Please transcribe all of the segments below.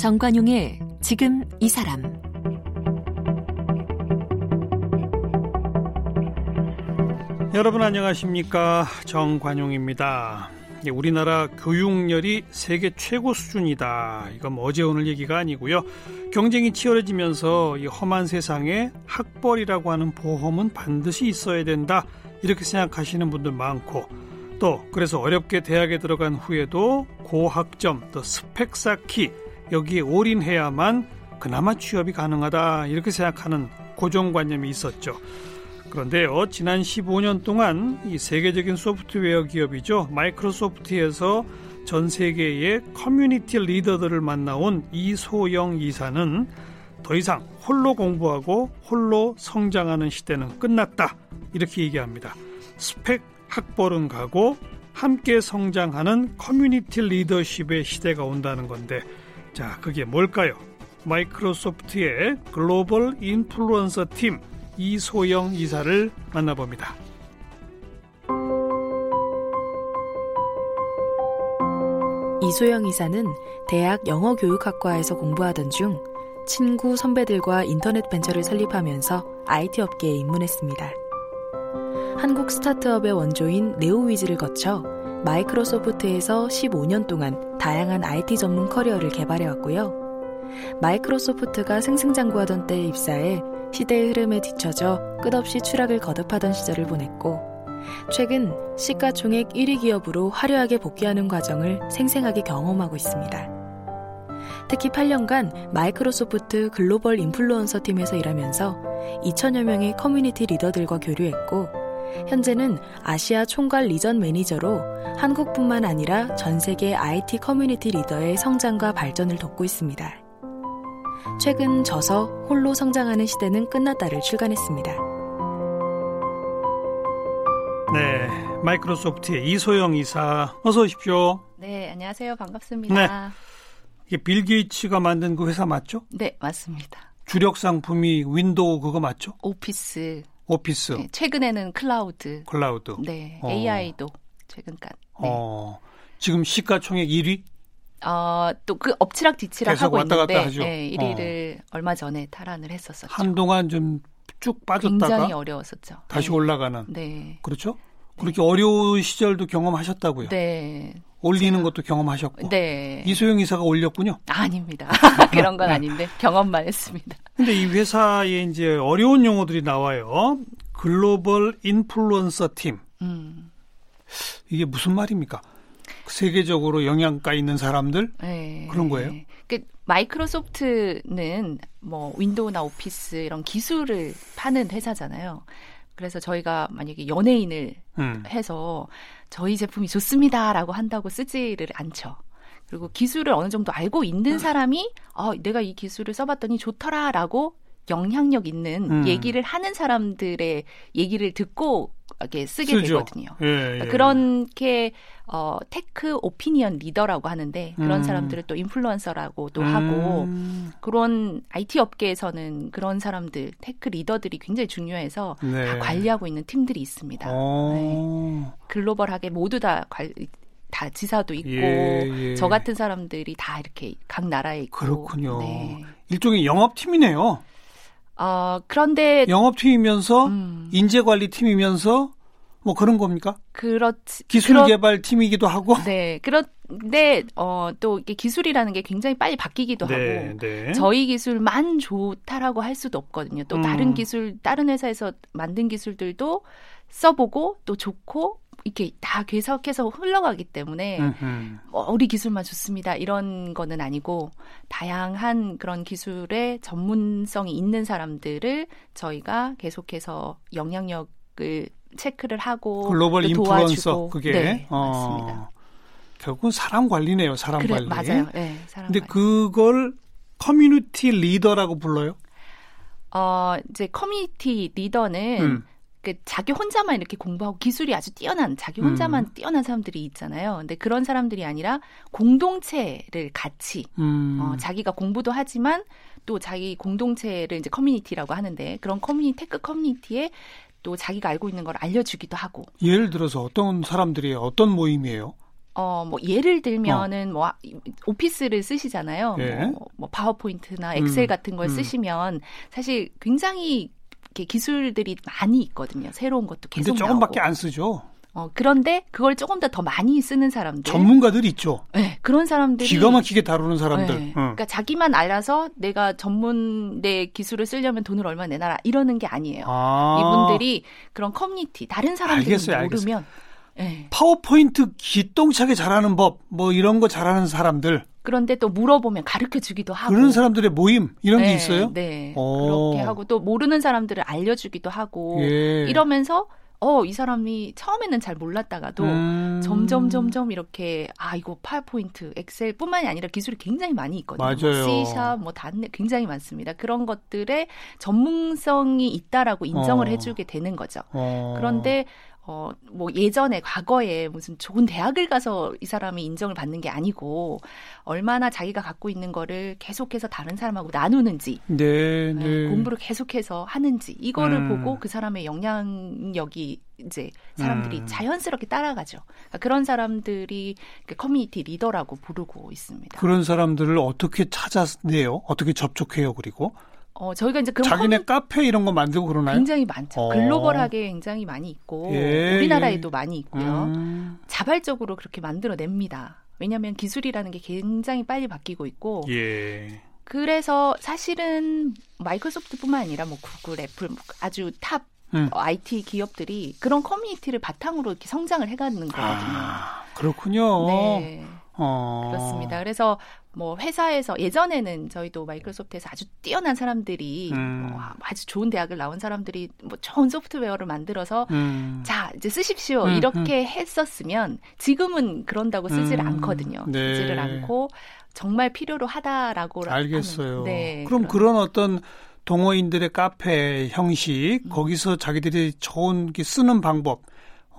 정관용의 지금 이 사람 여러분 안녕하십니까 정관용입니다. 우리나라 교육열이 세계 최고 수준이다. 이건 뭐 어제 오늘 얘기가 아니고요. 경쟁이 치열해지면서 이 험한 세상에 학벌이라고 하는 보험은 반드시 있어야 된다. 이렇게 생각하시는 분들 많고 또 그래서 어렵게 대학에 들어간 후에도 고학점 또 스펙 쌓기 여기에 올인해야만 그나마 취업이 가능하다 이렇게 생각하는 고정관념이 있었죠. 그런데요, 지난 15년 동안 이 세계적인 소프트웨어 기업이죠. Microsoft에서 전 세계의 커뮤니티 리더들을 만나온 이소영 이사는 더 이상 홀로 공부하고 홀로 성장하는 시대는 끝났다. 이렇게 얘기합니다. 스펙 학벌은 가고 함께 성장하는 커뮤니티 리더십의 시대가 온다는 건데 자, 그게 뭘까요? 마이크로소프트의 글로벌 인플루언서 팀 이소영 이사를 만나봅니다. 이소영 이사는 대학 영어교육학과에서 공부하던 중 친구 선배들과 인터넷 벤처를 설립하면서 IT 업계에 입문했습니다. 한국 스타트업의 원조인 네오위즈를 거쳐 마이크로소프트에서 15년 동안 다양한 IT 전문 커리어를 개발해왔고요. 마이크로소프트가 승승장구하던 때에 입사해 시대의 흐름에 뒤처져 끝없이 추락을 거듭하던 시절을 보냈고 최근 시가총액 1위 기업으로 화려하게 복귀하는 과정을 생생하게 경험하고 있습니다. 특히 8년간 마이크로소프트 글로벌 인플루언서 팀에서 일하면서 2천여 명의 커뮤니티 리더들과 교류했고 현재는 아시아 총괄 region manager로 한국뿐만 아니라 전 세계 IT 커뮤니티 리더의 성장과 발전을 돕고 있습니다. 최근 저서 홀로 성장하는 시대는 끝났다를 출간했습니다. 네, Microsoft의 이소영 이사 어서 오십시오. 네, 안녕하세요. 반갑습니다. 네. 이게 빌 게이츠가 만든 그 회사 맞죠? 네, 맞습니다. 주력 상품이 Windows 그거 맞죠? Office. Office. 네, 최근에는 클라우드. 클라우드. 네, 어. AI도 최근까지. 네. 어, 지금 시가총액 1위? 어, 또 그 엎치락 뒤치락 계속 하고 왔다 갔다 있는데 하죠. 네, 1위를 얼마 전에 탈환을 했었었죠. 한동안 좀 쭉 빠졌다가 굉장히 어려웠었죠. 다시 네. 올라가는. 네. 그렇죠? 그렇게 어려운 시절도 경험하셨다고요. 네. 올리는 것도 경험하셨고. 네. 이소영 이사가 올렸군요. 아닙니다. 그런 건 아닌데 경험만 했습니다. 근데 이 회사에 이제 어려운 용어들이 나와요. 글로벌 인플루언서 팀. 음. 이게 무슨 말입니까? 세계적으로 영향가 있는 사람들? 네. 그런 거예요? 그 마이크로소프트는 뭐 윈도우나 오피스 이런 기술을 파는 회사잖아요. 그래서 저희가 만약에 연예인을 음. 해서 저희 제품이 좋습니다라고 한다고 쓰지를 않죠. 그리고 기술을 어느 정도 알고 있는 사람이 아, 내가 이 기술을 써봤더니 좋더라라고 영향력 있는 음. 얘기를 하는 사람들의 얘기를 듣고 이렇게 쓰게 쓰죠. 되거든요. 예, 예. 그렇게 어 tech opinion leader라고 하는데 그런 음. 사람들을 또 인플루언서라고도 음. 하고 그런 IT 업계에서는 그런 사람들 tech 리더들이 굉장히 중요해서 네. 다 관리하고 있는 팀들이 있습니다. 어. 네. 글로벌하게 모두 다 관, 다 지사도 있고 예, 예. 저 같은 사람들이 다 이렇게 각 나라에 있고 그렇군요. 네. 일종의 영업팀이네요. 어 그런데 영업팀이면서 음, 인재관리팀이면서 뭐 그런 겁니까? 그렇지 기술 그렇- 개발 팀이기도 하고. 네 그런데 어 또 이게 기술이라는 게 굉장히 빨리 바뀌기도 하고 네. 저희 기술만 좋다라고 할 수도 없거든요. 또 음. 다른 기술, 다른 회사에서 만든 기술들도 써보고 또 좋고 이렇게 다 계속해서 흘러가기 때문에 음흠. 어, 우리 기술만 좋습니다. 이런 거는 아니고 다양한 그런 기술의 전문성이 있는 사람들을 저희가 계속해서 영향력을 체크를 하고 글로벌 또 인플루언서. 그게 네, 어, 맞습니다. 결국은 사람 관리네요. 사람 그래 관리. 맞아요. 네, 사람 근데 관리. 그걸 커뮤니티 리더라고 불러요. 어 이제 커뮤니티 리더는 음. 그 자기 혼자만 이렇게 공부하고 기술이 아주 뛰어난 자기 혼자만 음. 뛰어난 사람들이 있잖아요. 근데 그런 사람들이 아니라 공동체를 같이 음. 어, 자기가 공부도 하지만 또 자기 공동체를 이제 커뮤니티라고 하는데 그런 커뮤니 tech 커뮤니티에 또 자기가 알고 있는 걸 알려주기도 하고 예를 들어서 어떤 사람들이 어떤 모임이에요? 어, 뭐, 예를 들면은, 뭐, 오피스를 쓰시잖아요. 예. 뭐, 뭐, 파워포인트나 엑셀 음, 같은 걸 음. 쓰시면, 사실 굉장히 이렇게 기술들이 많이 있거든요. 새로운 것도 계속 근데 조금밖에 나오고. 안 쓰죠. 어, 그런데 그걸 조금 더 더 많이 쓰는 사람들. 전문가들 있죠. 네, 그런 사람들이. 기가 막히게 다루는 사람들. 네. 응. 그러니까 자기만 알아서 내가 전문 내 기술을 쓰려면 돈을 얼마 내놔라 이러는 게 아니에요. 아, 이분들이 그런 커뮤니티 다른 사람들이 알겠어요, 알겠어요. 모르면 예. 파워포인트 기똥차게 잘하는 법, 뭐 이런 거 잘하는 사람들, 그런데 또 물어보면 가르쳐 주기도 하고 그런 사람들의 모임 이런 게 네, 있어요. 네. 오. 그렇게 하고 또 모르는 사람들을 알려주기도 하고 예. 이러면서 어 이 사람이 처음에는 잘 몰랐다가도 음. 점점 점점 이렇게 아 이거 파워포인트, 엑셀뿐만이 아니라 기술이 굉장히 많이 있거든요. 맞아요. 뭐 C샵, 뭐 단넷 굉장히 많습니다. 그런 것들에 전문성이 있다라고 인정을 어. 해주게 되는 거죠. 어. 그런데 어 뭐 예전에 과거에 무슨 좋은 대학을 가서 이 사람이 인정을 받는 게 아니고 얼마나 자기가 갖고 있는 거를 계속해서 다른 사람하고 나누는지 네, 네, 네. 공부를 계속해서 하는지 이거를 음. 보고 그 사람의 영향력이 이제 사람들이 음. 자연스럽게 따라가죠. 그러니까 그런 사람들이 그 커뮤니티 리더라고 부르고 있습니다. 그런 사람들을 어떻게 찾아내요? 어떻게 접촉해요? 그리고 어 저희가 이제 그런 자기네 카페 이런 거 만들고 그러나요? 굉장히 많죠. 어. 글로벌하게 굉장히 많이 있고 예, 우리나라에도 많이 있고요. 음. 자발적으로 그렇게 만들어냅니다. 왜냐하면 기술이라는 게 굉장히 빨리 바뀌고 있고 예. 그래서 사실은 마이크로소프트뿐만 아니라 뭐 구글, 애플 뭐 아주 top 음. 어, IT 기업들이 그런 커뮤니티를 바탕으로 이렇게 성장을 해가는 거거든요. 아, 그렇군요. 네, 어. 그렇습니다. 그래서 뭐 회사에서 예전에는 저희도 마이크로소프트에서 아주 뛰어난 사람들이 음. 뭐 아주 좋은 대학을 나온 사람들이 뭐 좋은 소프트웨어를 만들어서 음. 자 이제 쓰십시오 음, 이렇게 했었으면 지금은 그런다고 쓰지를 음, 않거든요. 네. 쓰지를 않고 정말 필요로 하다라고 알겠어요. 네, 그럼 그런- 그런 어떤 동호인들의 카페 형식 음. 거기서 자기들이 좋은 게 쓰는 방법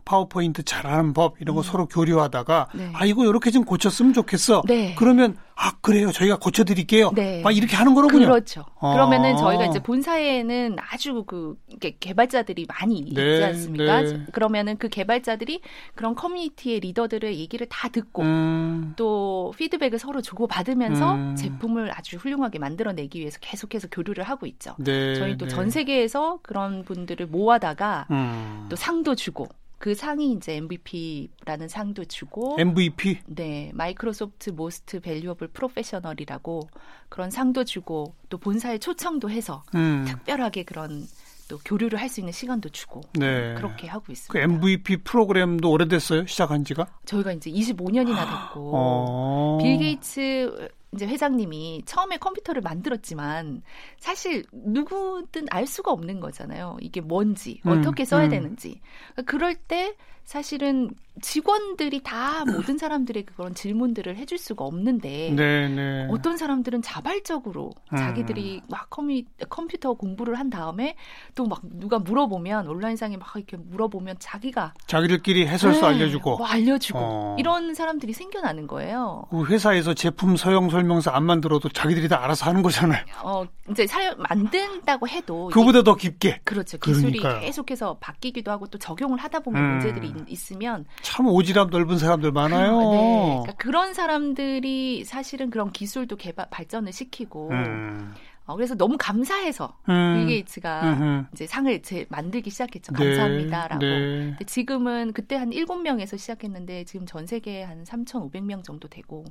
파워포인트 잘하는 법 이런 거 서로 교류하다가 음. 네. 아 이거 이렇게 좀 고쳤으면 좋겠어. 네. 그러면 아 그래요 저희가 고쳐드릴게요. 네. 막 이렇게 하는 거로군요. 그렇죠. 아. 그러면은 저희가 이제 본사에는 아주 그 개발자들이 많이 있지 네, 않습니까? 네. 그러면은 그 개발자들이 그런 커뮤니티의 리더들의 얘기를 다 듣고 음, 또 피드백을 서로 주고 받으면서 음. 제품을 아주 훌륭하게 만들어내기 위해서 계속해서 교류를 하고 있죠. 네, 저희 또 네. 전 세계에서 그런 분들을 모아다가 음. 또 상도 주고 그 상이 이제 MVP라는 상도 주고 MVP 네, 마이크로소프트 Most Valuable Professional이라고 그런 상도 주고 또 본사에 초청도 해서 음. 특별하게 그런 또 교류를 할 수 있는 시간도 주고 네. 그렇게 하고 그 있습니다. MVP 프로그램도 오래됐어요 시작한 지가. 저희가 이제 25년이나 됐고 어. 빌 게이츠 이제 회장님이 처음에 컴퓨터를 만들었지만 사실 누구든 알 수가 없는 거잖아요. 이게 뭔지 음, 어떻게 써야 음. 되는지. 그럴때 사실은 직원들이 다 모든 사람들의 그런 질문들을 해줄 수가 없는데 네, 네. 어떤 사람들은 자발적으로 음. 자기들이 막 커뮤, 컴퓨터 공부를 한 다음에 또 막 누가 물어보면 온라인상에 막 이렇게 물어보면 자기가 자기들끼리 해설서 네, 알려주고 뭐 알려주고 어. 이런 사람들이 생겨나는 거예요. 그 회사에서 제품 사용 설명서 안 만들어도 자기들이 다 알아서 하는 거잖아요. 어 이제 사용 만든다고 해도 그보다 더 깊게. 그렇죠 기술이 그러니까요. 계속해서 바뀌기도 하고 또 적용을 하다 보면 음. 문제들이 있- 있으면 참 오지랖 넓은 사람들 많아요. 네, 그러니까 그런 사람들이 사실은 그런 기술도 개발 발전을 시키고 음. 어, 그래서 너무 감사해서 음. 빌 게이츠가 음흠. 이제 상을 제 만들기 시작했죠. 네, 감사합니다라고. 네. 근데 지금은 그때 한 7명에서 시작했는데 지금 전 세계에 한 3,500명 정도 되고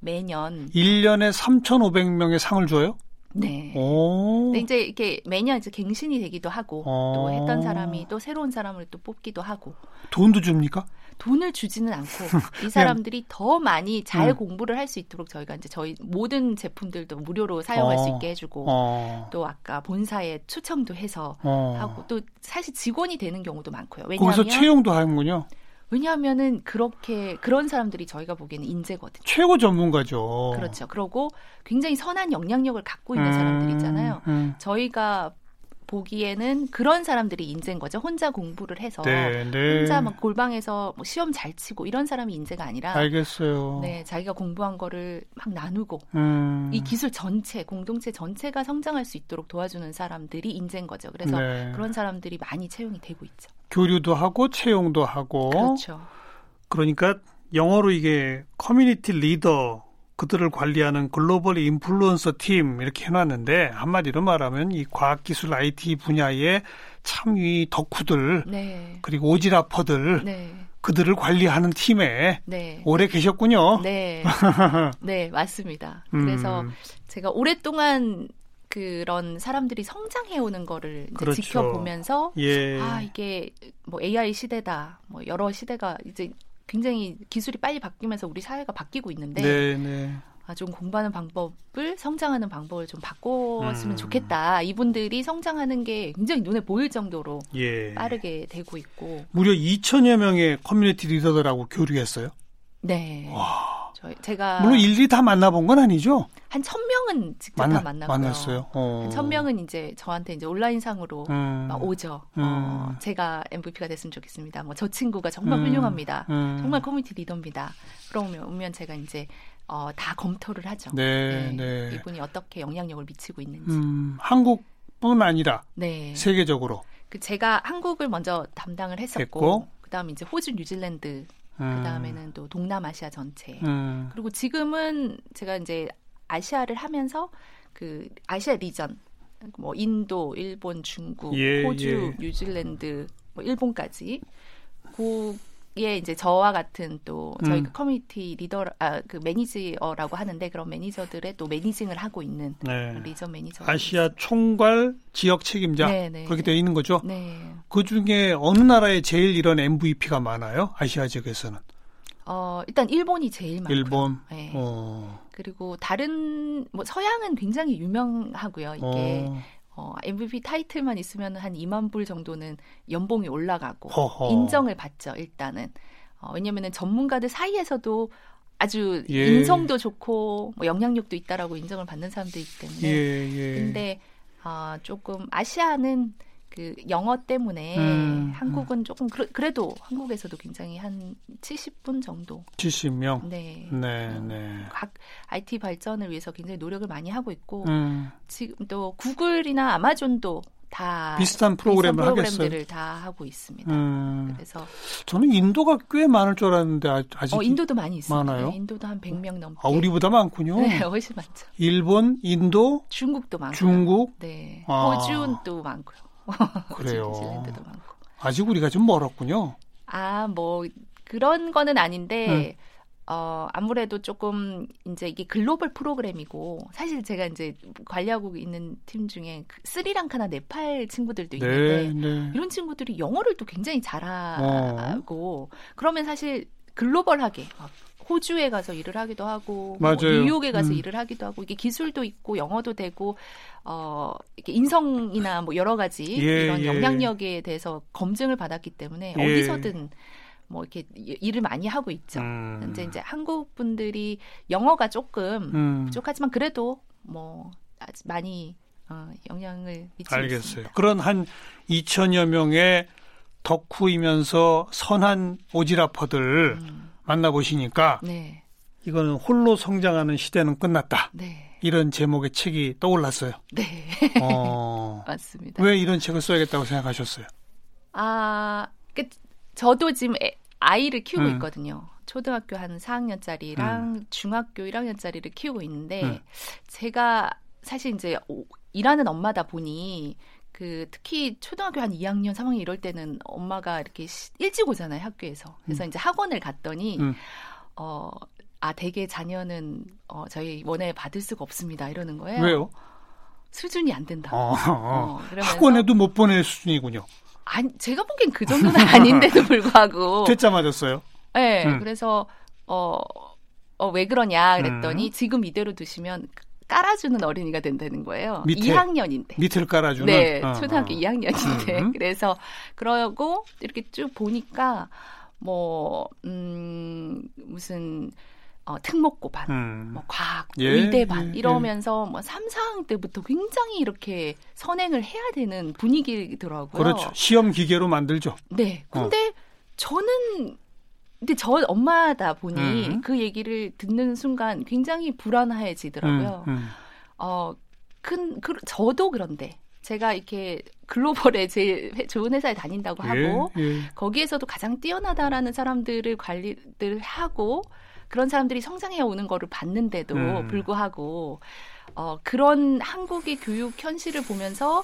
매년 1년에 3,500명의 상을 줘요? 네. 오. 근데 이제 이렇게 매년 이제 갱신이 되기도 하고 어. 또 했던 사람이 또 새로운 사람을 또 뽑기도 하고 돈도 줍니까? 돈을 주지는 않고 이 사람들이 더 많이 잘 음. 공부를 할 수 있도록 저희가 이제 저희 모든 제품들도 무료로 사용할 수 어. 있게 해주고 어. 또 아까 본사에 초청도 해서 어. 하고 또 사실 직원이 되는 경우도 많고요. 거기서 왜냐하면 채용도 하는군요. 왜냐하면은 그렇게 그런 사람들이 저희가 보기에는 인재거든요. 최고 전문가죠. 그렇죠. 그러고 굉장히 선한 영향력을 갖고 있는 음, 사람들이잖아요. 음. 저희가 보기에는 그런 사람들이 인재인 거죠. 혼자 공부를 해서 네, 네. 혼자 막 골방에서 뭐 시험 잘 치고 이런 사람이 인재가 아니라 알겠어요. 네, 자기가 공부한 거를 막 나누고 음. 이 기술 전체, 공동체 전체가 성장할 수 있도록 도와주는 사람들이 인재인 거죠. 그래서 네. 그런 사람들이 많이 채용이 되고 있죠. 교류도 하고 채용도 하고 그렇죠. 그러니까 영어로 이게 커뮤니티 리더 그들을 관리하는 글로벌 인플루언서 팀 이렇게 해놨는데 한마디로 말하면 이 과학기술 IT 분야의 참이 덕후들 네. 그리고 오지라퍼들 네. 그들을 관리하는 팀에 네. 오래 계셨군요. 네. 네, 맞습니다. 음, 그래서 제가 오랫동안 그런 사람들이 성장해 오는 거를 그렇죠. 지켜보면서 예. 아, 이게 뭐 AI 시대다. 뭐 여러 시대가 이제 굉장히 기술이 빨리 바뀌면서 우리 사회가 바뀌고 있는데 네, 네. 아, 좀 공부하는 방법을 성장하는 방법을 좀 바꿨으면 음. 좋겠다. 이분들이 성장하는 게 굉장히 눈에 보일 정도로 예. 빠르게 되고 있고. 무려 2천여 명의 커뮤니티 리더들하고 교류했어요. 네. 와. 저희 제가 물론 일일이 다 만나본 건 아니죠? 한 천 명은 직접 만나, 다 만나고요. 만났어요. 어. 한천 명은 이제 저한테 이제 온라인상으로 음. 막 오죠. 음. 어, 제가 MVP가 됐으면 좋겠습니다. 뭐 저 친구가 정말 음. 훌륭합니다. 음. 정말 커뮤니티 리더입니다. 그러면 오면 제가 이제 어, 다 검토를 하죠. 네, 예, 네. 이분이 어떻게 영향력을 미치고 있는지. 음, 한국뿐 아니라 네. 세계적으로. 그 제가 한국을 먼저 담당을 했었고, 했고. 그다음 이제 호주, 뉴질랜드, 음. 그 다음에는 또 동남아시아 전체. 음. 그리고 지금은 제가 이제 아시아를 하면서 그 아시아 리전 뭐 인도, 일본, 중국, 예, 호주, 예. 뉴질랜드, 뭐 일본까지 그 에 이제 저와 같은 또 저희 음. 그 커뮤니티 리더 아 그 매니저라고 하는데 그런 매니저들의 또 managing을 하고 있는 네. region manager 아시아 총괄 지역 책임자 네, 네. 그렇게 되어 있는 거죠. 네. 그 중에 어느 나라에 제일 이런 MVP가 많아요? 아시아 지역에서는 어 일단 일본이 제일 많고요. 일본. 네. 어. 그리고 다른 뭐 서양은 굉장히 유명하고요. 이게 어. 어, MVP 타이틀만 있으면 한 2만 불 정도는 연봉이 올라가고 허허. 인정을 받죠. 일단은 어, 왜냐면은 전문가들 사이에서도 아주 예. 인성도 좋고 뭐 영향력도 있다라고 인정을 받는 사람들이기 때문에 예, 예. 근데 아 조금 아시아는 그 영어 때문에 음, 한국은 조금 그 래, 도 한국에서도 굉장히 한 70분 정도 70명. 네. 네, 어, 네. 각 IT 발전을 위해서 굉장히 노력을 많이 하고 있고 음, 지금 또 구글이나 아마존도 다 비슷한 프로그램을 하겠어요. 다 하고 있습니다. 음, 그래서 저는 인도가 꽤 많을 줄 알았는데 아- 아직 어, 인도도 많이 있습니다. 많아요? 네, 인도도 한 100명 넘게. 아, 우리보다 많군요. 네, 훨씬 많죠. 일본, 인도, 중국도 많고. 중국 네. 아. 호주도 많고요. 그래요. 뉴질랜드도 많고. 아직 우리가 좀 멀었군요. 아, 뭐 그런 거는 아닌데 네. 어, 아무래도 조금 이제 이게 글로벌 프로그램이고 사실 제가 이제 관리하고 있는 팀 중에 그 스리랑카나 네팔 친구들도 있는데 네, 네. 이런 친구들이 영어를 또 굉장히 잘하고 그러면 사실 글로벌하게 막 호주에 가서 일을 하기도 하고 뭐 맞아요. 뉴욕에 가서 음. 일을 하기도 하고 이게 기술도 있고 영어도 되고 어 이렇게 인성이나 뭐 여러 가지 예, 이런 예. 영향력에 대해서 검증을 받았기 때문에 예. 어디서든 뭐 이렇게 이- 일을 많이 하고 있죠. 음. 현재 이제 한국 분들이 영어가 조금 음, 부족하지만 그래도 뭐 아주 많이 어, 영향을 미치고 알겠어요. 있습니다. 그런 한 2천여 명의 덕후이면서 선한 오지라퍼들 음, 만나보시니까 네, 이거는 홀로 성장하는 시대는 끝났다. 네, 이런 제목의 책이 떠올랐어요. 네, 어, 맞습니다. 왜 이런 책을 써야겠다고 생각하셨어요? 아, 그 저도 지금 애, 아이를 키우고 음. 있거든요. 초등학교 한 4학년짜리랑 중학교 1학년짜리를 키우고 있는데 음. 제가 사실 이제 오- 일하는 엄마다 보니 그 특히 초등학교 한 2학년, 3학년 이럴 때는 엄마가 이렇게 시- 일찍 오잖아요, 학교에서. 그래서 이제 학원을 갔더니 음. 어 아, 대개 자녀는 어, 저희 원에 받을 수가 없습니다. 이러는 거예요. 왜요? 수준이 안 된다. 어, 어. 어, 그러면서 학원에도 못 보낼 수준이군요. 아니, 제가 보기엔 그 정도는 아닌데도 불구하고. 퇴짜 맞았어요. 네, 음. 그래서 어, 어, 왜 그러냐 그랬더니 음. 지금 이대로 두시면 깔아주는 어린이가 된다는 거예요. 밑에. 2학년인데. 밑을 깔아주는. 네, 어, 초등학교 어. 2학년인데. 음. 그래서 그러고 이렇게 쭉 보니까 뭐 음, 무슨 어, 특목고반, 음. 뭐 과학, 예, 의대반 예, 이러면서 뭐 3, 4학년 때부터 굉장히 이렇게 선행을 해야 되는 분위기더라고요. 그렇죠. 시험 기계로 만들죠. 네. 어. 근데 저는 근데 저 엄마다 보니 음. 그 얘기를 듣는 순간 굉장히 불안해지더라고요. 음, 음. 어, 큰 그, 저도 그런데 제가 이렇게 글로벌에 제일 좋은 회사에 다닌다고 하고 예, 예. 거기에서도 가장 뛰어나다라는 사람들을 관리를 하고 그런 사람들이 성장해 오는 거를 봤는데도 음. 불구하고 어, 그런 한국의 교육 현실을 보면서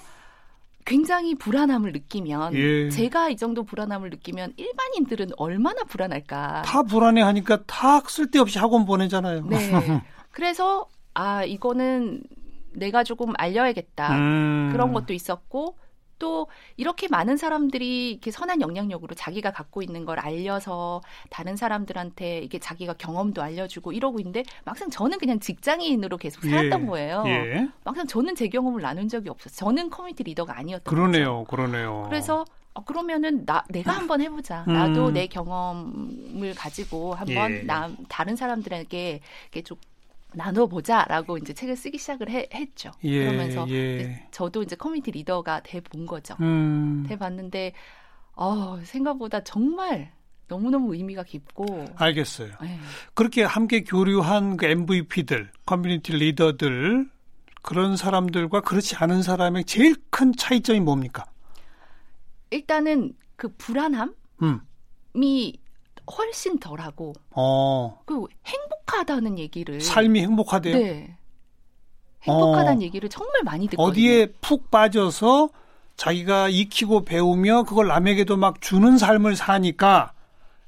굉장히 불안함을 느끼면 예. 제가 이 정도 불안함을 느끼면 일반인들은 얼마나 불안할까. 다 불안해하니까 다 쓸데없이 학원 보내잖아요. 네. 그래서 아 이거는 내가 조금 알려야겠다. 음. 그런 것도 있었고 또 이렇게 많은 사람들이 이렇게 선한 영향력으로 자기가 갖고 있는 걸 알려서 다른 사람들한테 이게 자기가 경험도 알려주고 이러고 있는데 막상 저는 그냥 직장인으로 계속 살았던 예. 거예요. 예. 막상 저는 제 경험을 나눈 적이 없었어요. 저는 커뮤니티 리더가 아니었던 거죠. 그러네요, 그러네요. 그래서 어, 그러면은 나 내가 한번 해보자. 음. 나도 내 경험을 가지고 한번 예. 나 다른 사람들에게 이렇게 좀 나눠보자라고 이제 책을 쓰기 시작을 해- 했죠. 예, 그러면서 예. 이제 저도 이제 커뮤니티 리더가 돼 본 거죠. 음. 돼 봤는데 어, 생각보다 정말 너무너무 의미가 깊고 알겠어요. 네. 그렇게 함께 교류한 그 MVP들, 커뮤니티 리더들 그런 사람들과 그렇지 않은 사람의 제일 큰 차이점이 뭡니까? 일단은 그 불안함이 음. 훨씬 덜하고 어. 그 행복하다는 얘기를 삶이 행복하대요. 네. 행복하다는 어. 얘기를 정말 많이 듣거든요. 어디에 푹 빠져서 자기가 익히고 배우며 그걸 남에게도 막 주는 삶을 사니까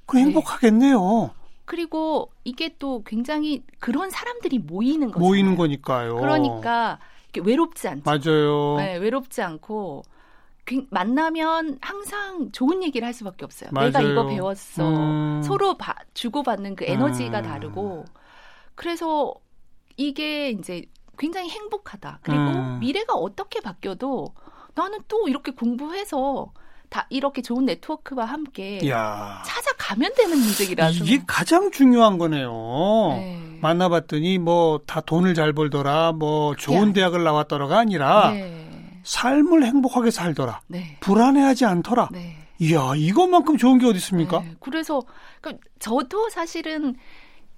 그 네. 행복하겠네요. 그리고 이게 또 굉장히 그런 사람들이 모이는 거죠. 모이는 거니까요. 그러니까 외롭지 않죠. 맞아요. 네, 외롭지 않고 굉- 만나면 항상 좋은 얘기를 할 수밖에 없어요. 맞아요. 내가 이거 배웠어. 음. 서로 바- 주고받는 그 에너지가 음. 다르고 그래서 이게 이제 굉장히 행복하다. 그리고 음. 미래가 어떻게 바뀌어도 나는 또 이렇게 공부해서 다 이렇게 좋은 네트워크와 함께 이야. 찾아가면 되는 인생이라서 이게 가장 중요한 거네요. 네. 만나봤더니 뭐 다 돈을 잘 벌더라, 뭐 좋은 대학을 나왔더라가 아니라 네. 삶을 행복하게 살더라, 네. 불안해하지 않더라. 네. 이야, 이것만큼 좋은 게 어디 있습니까? 네. 그래서 그러니까 저도 사실은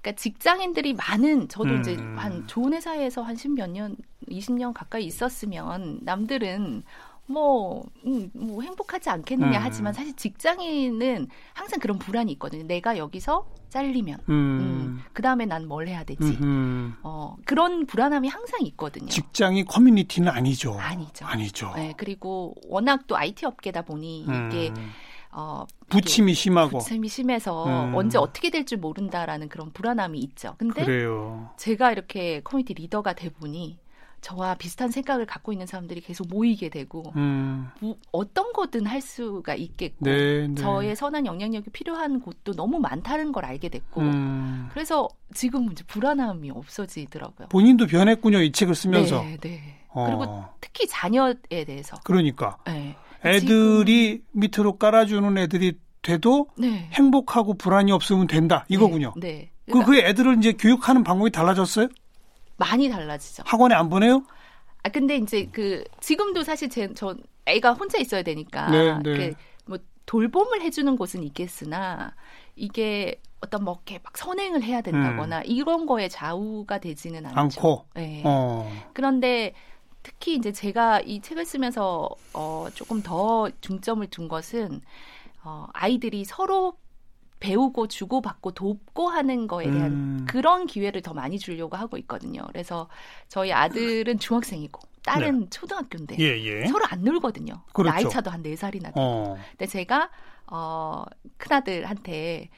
그러니까 직장인들이 많은 저도 음. 이제 한 좋은 회사에서 한 십 몇 년, 20년 가까이 있었으면 남들은 뭐, 음, 뭐 행복하지 않겠느냐 음. 하지만 사실 직장인은 항상 그런 불안이 있거든요. 내가 여기서 잘리면, 음, 음, 그 다음에 난 뭘 해야 되지? 음. 어, 그런 불안함이 항상 있거든요. 직장이 커뮤니티는 아니죠. 아니죠. 아니죠. 네, 그리고 워낙 또 IT 업계다 보니 이게 음. 어, 부침이 심하고. 부침이 심해서 음. 언제 어떻게 될 줄 모른다라는 그런 불안함이 있죠. 근데 그래요. 제가 이렇게 커뮤니티 리더가 돼 보니 저와 비슷한 생각을 갖고 있는 사람들이 계속 모이게 되고 음. 뭐 어떤 거든 할 수가 있겠고 네, 네. 저의 선한 영향력이 필요한 곳도 너무 많다는 걸 알게 됐고 음. 그래서 지금 이제 불안함이 없어지더라고요. 본인도 변했군요, 이 책을 쓰면서. 네, 네. 어. 그리고 특히 자녀에 대해서 그러니까. 네. 애들이 밑으로 깔아주는 애들이 돼도 지금, 네. 행복하고 불안이 없으면 된다. 이거군요. 네. 네. 그, 그러니까 그 애들을 이제 교육하는 방법이 달라졌어요? 많이 달라지죠. 학원에 안 보내요? 아 근데 이제 그 지금도 사실 제저 애가 혼자 있어야 되니까 네, 네. 뭐 돌봄을 해주는 곳은 있겠으나 이게 어떤 뭐 이렇게 막 선행을 해야 된다거나 이런 거에 좌우가 되지는 않죠. 음. 않고. 네. 어. 그런데 특히 이제 제가 이 책을 쓰면서 어 조금 더 중점을 둔 것은 어 아이들이 서로 배우고 주고받고 돕고 하는 거에 대한 음. 그런 기회를 더 많이 주려고 하고 있거든요. 그래서 저희 아들은 중학생이고 딸은 초등학교인데 예, 예. 서로 안 놀거든요. 그렇죠. 나이 차도 한 네살이나 돼요. 어. 근데 제가 어 큰아들한테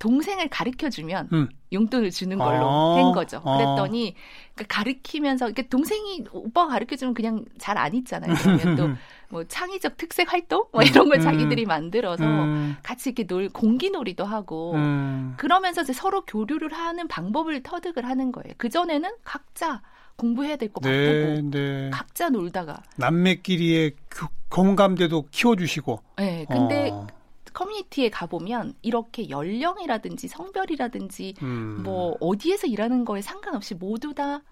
동생을 가르쳐 주면 음. 용돈을 주는 걸로 아, 한 거죠. 아. 그랬더니 그 가르치면서 이렇게 동생이 오빠가 가르쳐 주면 그냥 잘 안 있잖아요. 그러면 또 뭐 창의적 특색 활동 뭐 이런 걸 음. 자기들이 만들어서 음. 같이 이렇게 놀 공기놀이도 하고 음. 그러면서 이제 서로 교류를 하는 방법을 터득을 하는 거예요. 그 전에는 각자 공부해야 될거 네, 바쁘고 네. 각자 놀다가 남매끼리의 교- 공감대도 키워주시고. 네, 근데 어. 커뮤니티에 가보면 이렇게 연령이라든지 성별이라든지 음. 뭐 어디에서 일하는 거에 상관없이 모두 다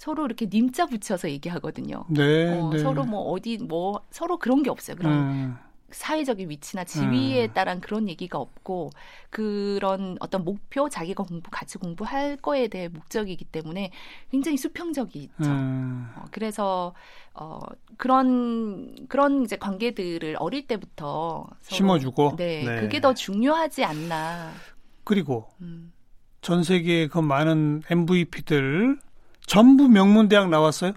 서로 이렇게 님자 붙여서 얘기하거든요. 네, 어, 네. 서로 뭐 어디 뭐 서로 그런 게 없어요. 그런 음. 사회적인 위치나 지위에 음. 따른 그런 얘기가 없고 그런 어떤 목표 자기가 공부 같이 공부할 거에 대해 목적이기 때문에 굉장히 수평적이죠. 음. 어, 그래서 어 그런 그런 이제 관계들을 어릴 때부터 서로- 심어주고. 네, 네. 그게 더 중요하지 않나. 그리고 음. 전 세계의 그 많은 MVP들 전부 명문대학 나왔어요?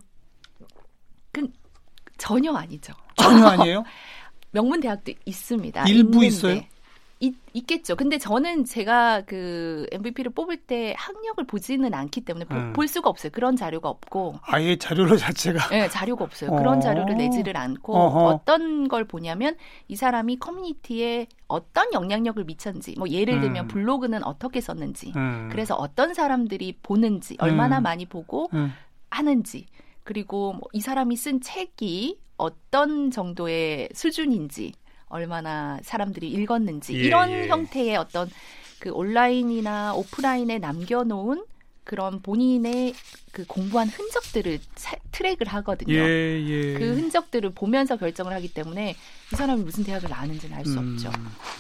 전혀 아니죠. 전혀 아니에요? 명문 대학도 있습니다. 일부 있는데. 있어요? 있, 있겠죠. 근데 저는 제가 그 MVP를 뽑을 때 학력을 보지는 않기 때문에 보- 음. 볼 수가 없어요. 그런 자료가 없고. 아예 자료로 자체가 네, 자료가 없어요. 어. 그런 자료를 내지를 않고 어허. 어떤 걸 보냐면 이 사람이 커뮤니티에 어떤 영향력을 미쳤는지 뭐 예를 들면 음. 블로그는 어떻게 썼는지 음. 그래서 어떤 사람들이 보는지 얼마나 음. 많이 보고 음. 하는지 그리고 뭐 이 사람이 쓴 책이 어떤 정도의 수준인지 얼마나 사람들이 읽었는지 예, 이런 예. 형태의 어떤 그 온라인이나 오프라인에 남겨놓은 그런 본인의 그 공부한 흔적들을 사- 트랙을 하거든요. 예, 예. 그 흔적들을 보면서 결정을 하기 때문에 이 사람이 무슨 대학을 나왔는지는 알수 음. 없죠.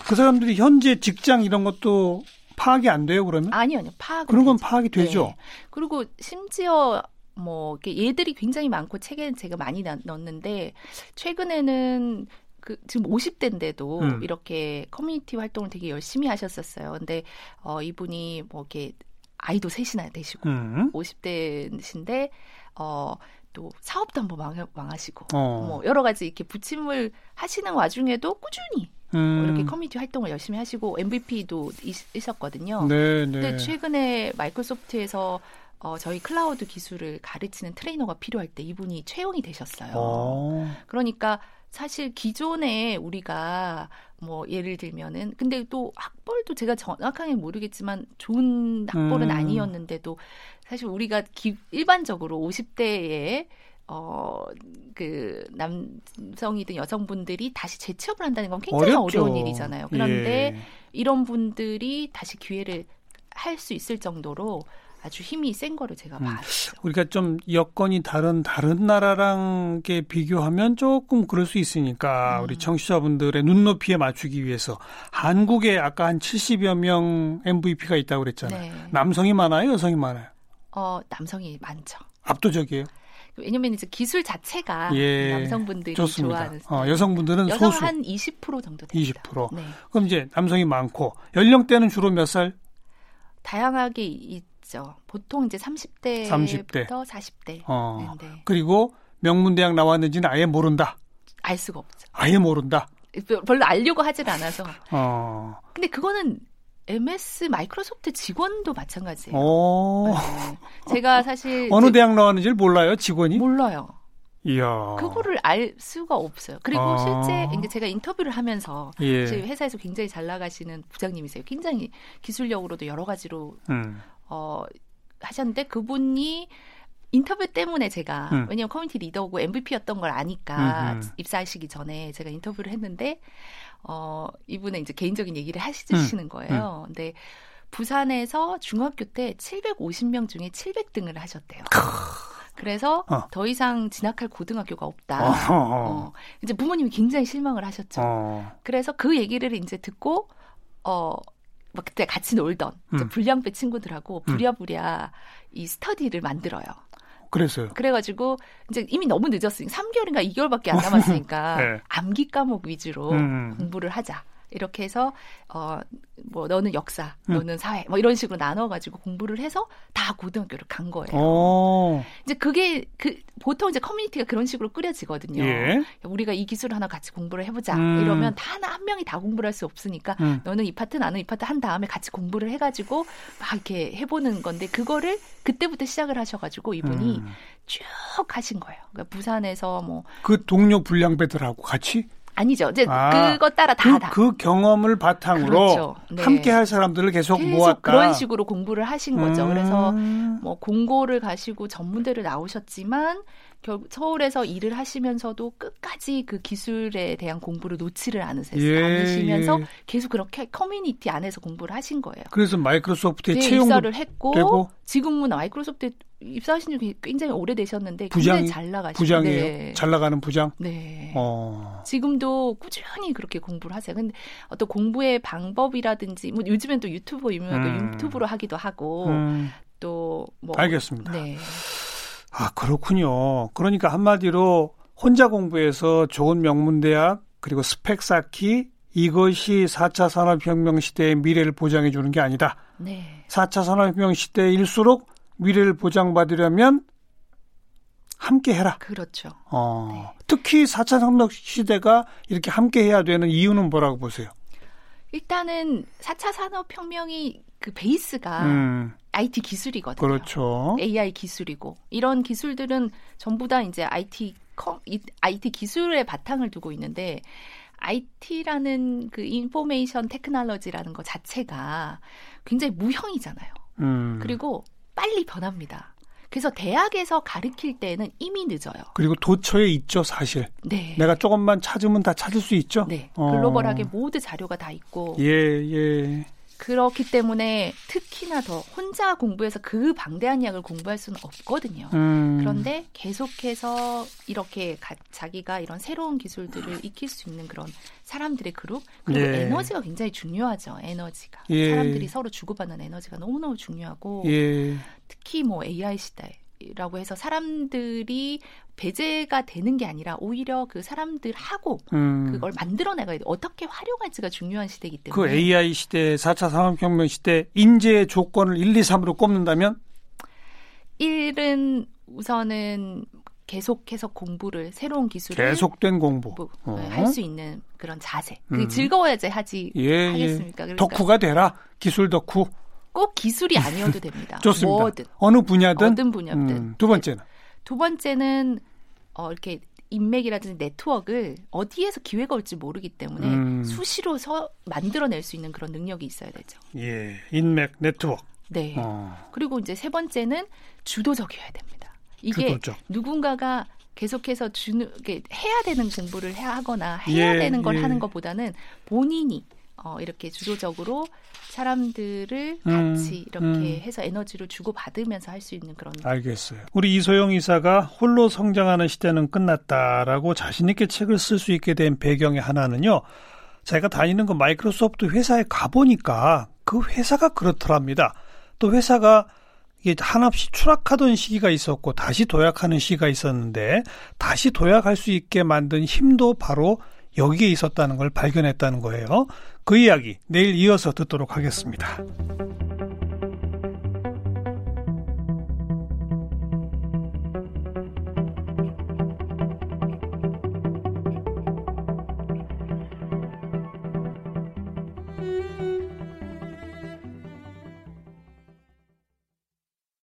그 사람들이 현재 직장 이런 것도 파악이 안 돼요, 그러면? 아니요, 아니요. 파악은 그런 건 되죠. 파악이 되죠. 네. 그리고 심지어 뭐 이렇게 얘들이 굉장히 많고 책에 제가 많이 나- 넣었는데 최근에는 그 지금 50대인데도 음. 이렇게 커뮤니티 활동을 되게 열심히 하셨었어요. 근데 어 이분이 뭐 이렇게 아이도 셋이나 되시고 음. 50대신데 어 또 사업도 한번 망하, 망하시고 어. 뭐 여러 가지 이렇게 부침을 하시는 와중에도 꾸준히 음. 이렇게 커뮤니티 활동을 열심히 하시고 MVP도 있었거든요. 네, 네. 근데 최근에 마이크로소프트에서 어, 저희 클라우드 기술을 가르치는 트레이너가 필요할 때 이분이 채용이 되셨어요. 어. 그러니까 사실 기존에 우리가 뭐 예를 들면은 근데 또 학벌도 제가 정확하게 모르겠지만 좋은 학벌은 음. 아니었는데도 사실 우리가 기, 일반적으로 50대에 어, 그, 남성이든 여성분들이 다시 재취업을 한다는 건 굉장히 어렵죠. 어려운 일이잖아요. 그런데 예. 이런 분들이 다시 기회를 할 수 있을 정도로 아주 힘이 센 거를 제가 음. 봤죠. 우리가 좀 여건이 다른 다른 나라랑 게 비교하면 조금 그럴 수 있으니까 음. 우리 청취자분들의 눈높이에 맞추기 위해서 한국에 아까 한 70여 명 MVP가 있다고 그랬잖아요. 네. 남성이 많아요, 여성이 많아요. 어, 남성이 많죠. 압도적이에요. 왜냐면 이제 기술 자체가 예, 남성분들이 좋습니다. 좋아하는 어, 여성분들은 여성 소수. 한 20% 정도 됩니다. 20%. 네. 그럼 이제 남성이 많고 연령대는 주로 몇 살? 다양하게 있죠. 보통 이제 30대부터 30대. 40대. 어. 네, 네. 그리고 명문대학 나왔는지는 아예 모른다. 알 수가 없죠. 아예 모른다. 별로 알려고 하질 않아서. 어. 근데 그거는 MS 마이크로소프트 직원도 마찬가지예요. 어. 네. 제가 사실 어느 대학 나왔는지를 몰라요, 직원이? 몰라요. 이야. 그거를 알 수가 없어요. 그리고 아. 실제 이제 제가 인터뷰를 하면서 예. 제 회사에서 굉장히 잘 나가시는 부장님이세요. 굉장히 기술력으로도 여러 가지로 음. 어 하셨는데 그분이 인터뷰 때문에 제가 음. 왜냐면 커뮤니티 리더고 MVP였던 걸 아니까 음흠. 입사하시기 전에 제가 인터뷰를 했는데 어 이분은 이제 개인적인 얘기를 하시는 거예요. 근데 부산에서 중학교 때 750명 중에 700등을 하셨대요. 그래서 어. 더 이상 진학할 고등학교가 없다. 어허. 어, 이제 부모님이 굉장히 실망을 하셨죠. 어. 그래서 그 얘기를 이제 듣고 어. 막 그때 같이 놀던 음. 불량배 친구들하고 부랴부랴 이 스터디를 만들어요. 그랬어요. 그래가지고 이제 이미 너무 늦었으니까 3개월인가 2개월밖에 안 남았으니까 네. 암기 과목 위주로 음. 공부를 하자. 이렇게 해서 어 뭐 너는 역사, 음. 너는 사회 뭐 이런 식으로 나눠 가지고 공부를 해서 다 고등학교를 간 거예요. 어. 이제 그게 그 보통 이제 커뮤니티가 그런 식으로 꾸려지거든요. 예. 우리가 이 기술 하나 같이 공부를 해 보자 음. 이러면 다 하나 한 명이 다 공부를 할 수 없으니까 음. 너는 이 파트 나는 이 파트 한 다음에 같이 공부를 해 가지고 막 이렇게 해 보는 건데 그거를 그때부터 시작을 하셔 가지고 이분이 음. 쭉 하신 거예요. 그러니까 부산에서 뭐 그 동료 불량배들하고 같이 아니죠. 이제 아, 그거 따라 다 그, 다. 그 경험을 바탕으로 그렇죠. 네. 함께 할 사람들을 계속, 계속 모았다. 그런 식으로 공부를 하신 거죠. 그래서 음. 뭐 공고를 가시고 전문대를 나오셨지만 결국 서울에서 일을 하시면서도 끝까지 그 기술에 대한 공부를 놓지를 않으세요. 예, 않으시면서 예. 계속 그렇게 커뮤니티 안에서 공부를 하신 거예요. 그래서 마이크로소프트에 네, 입사를 했고 되고 지금은 마이크로소프트에 입사하신 지 굉장히 오래되셨는데 부장 굉장히 잘 나가시고 부장이에요. 네. 잘 나가는 부장. 네. 어. 지금도 꾸준히 그렇게 공부를 하세요. 근데 어떤 공부의 방법이라든지 뭐 요즘엔 또 유튜브 유명하고 음. 유튜브로 하기도 하고 음, 또뭐 알겠습니다. 네. 아, 그렇군요. 그러니까 한마디로 혼자 공부해서 좋은 명문대학 그리고 스펙 쌓기 이것이 4차 산업혁명 시대의 미래를 보장해 주는 게 아니다. 네. 4차 산업혁명 시대일수록 미래를 보장받으려면 함께 해라. 그렇죠. 어, 네. 특히 4차 산업 시대가 이렇게 함께 해야 되는 이유는 뭐라고 보세요? 일단은 4차 산업 혁명이 그 베이스가 음, IT 기술이거든요. 그렇죠. AI 기술이고 이런 기술들은 전부 다 이제 IT IT 기술의 바탕을 두고 있는데 IT라는 그 인포메이션 테크놀로지라는 것 자체가 굉장히 무형이잖아요. 음, 그리고 빨리 변합니다. 그래서 대학에서 가르칠 때는 이미 늦어요. 그리고 도처에 있죠, 사실. 네. 내가 조금만 찾으면 다 찾을 수 있죠. 네. 어. 글로벌하게 모두 자료가 다 있고 예, 예. 그렇기 때문에 특히나 더 혼자 공부해서 그 방대한 약을 공부할 수는 없거든요. 음. 그런데 계속해서 이렇게 가- 자기가 이런 새로운 기술들을 익힐 수 있는 그런 사람들의 그룹 그리고 예. 에너지가 굉장히 중요하죠. 에너지가 예. 사람들이 서로 주고받는 에너지가 너무너무 중요하고 예. 특히 뭐 AI 시대 라고 해서 사람들이 배제가 되는 게 아니라 오히려 그 사람들하고 음. 그걸 만들어내가야 돼. 어떻게 활용할지가 중요한 시대이기 그 때문에 AI 시대, 4차 산업혁명 시대 인재의 조건을 1, 2, 3으로 꼽는다면 일은 우선은 계속해서 공부를 새로운 기술을 계속된 공부. 어. 할수 있는 그런 자세. 그게 음. 즐거워야지 하지 예, 예. 하겠습니까? 그러니까 덕후가 되라. 기술 덕후. 꼭 기술이 아니어도 됩니다. 좋습니다. 뭐든 어느 분야든. 어떤 분야든. 음, 두 번째는. 두 번째는 어, 이렇게 인맥이라든지 네트워크를 어디에서 기회가 올지 모르기 때문에 음. 수시로 서 만들어낼 수 있는 그런 능력이 있어야 되죠. 예. 인맥, 네트워크. 네. 어. 그리고 이제 세 번째는 주도적이어야 됩니다. 이게 주도적. 누군가가 계속해서 주는 해야 되는 공부를 해야 하거나 해야 예, 되는 걸 예. 하는 것보다는 본인이 어, 이렇게 주도적으로 사람들을 음, 같이 이렇게 음. 해서 에너지를 주고 받으면서 할 수 있는 그런 알겠어요. 우리 이소영 이사가 홀로 성장하는 시대는 끝났다라고 자신 있게 책을 쓸 수 있게 된 배경의 하나는요. 제가 다니는 그 마이크로소프트 회사에 가보니까 그 회사가 그렇더랍니다. 또 회사가 이게 한없이 추락하던 시기가 있었고 다시 도약하는 시기가 있었는데 다시 도약할 수 있게 만든 힘도 바로 여기에 있었다는 걸 발견했다는 거예요. 그 이야기 내일 이어서 듣도록 하겠습니다.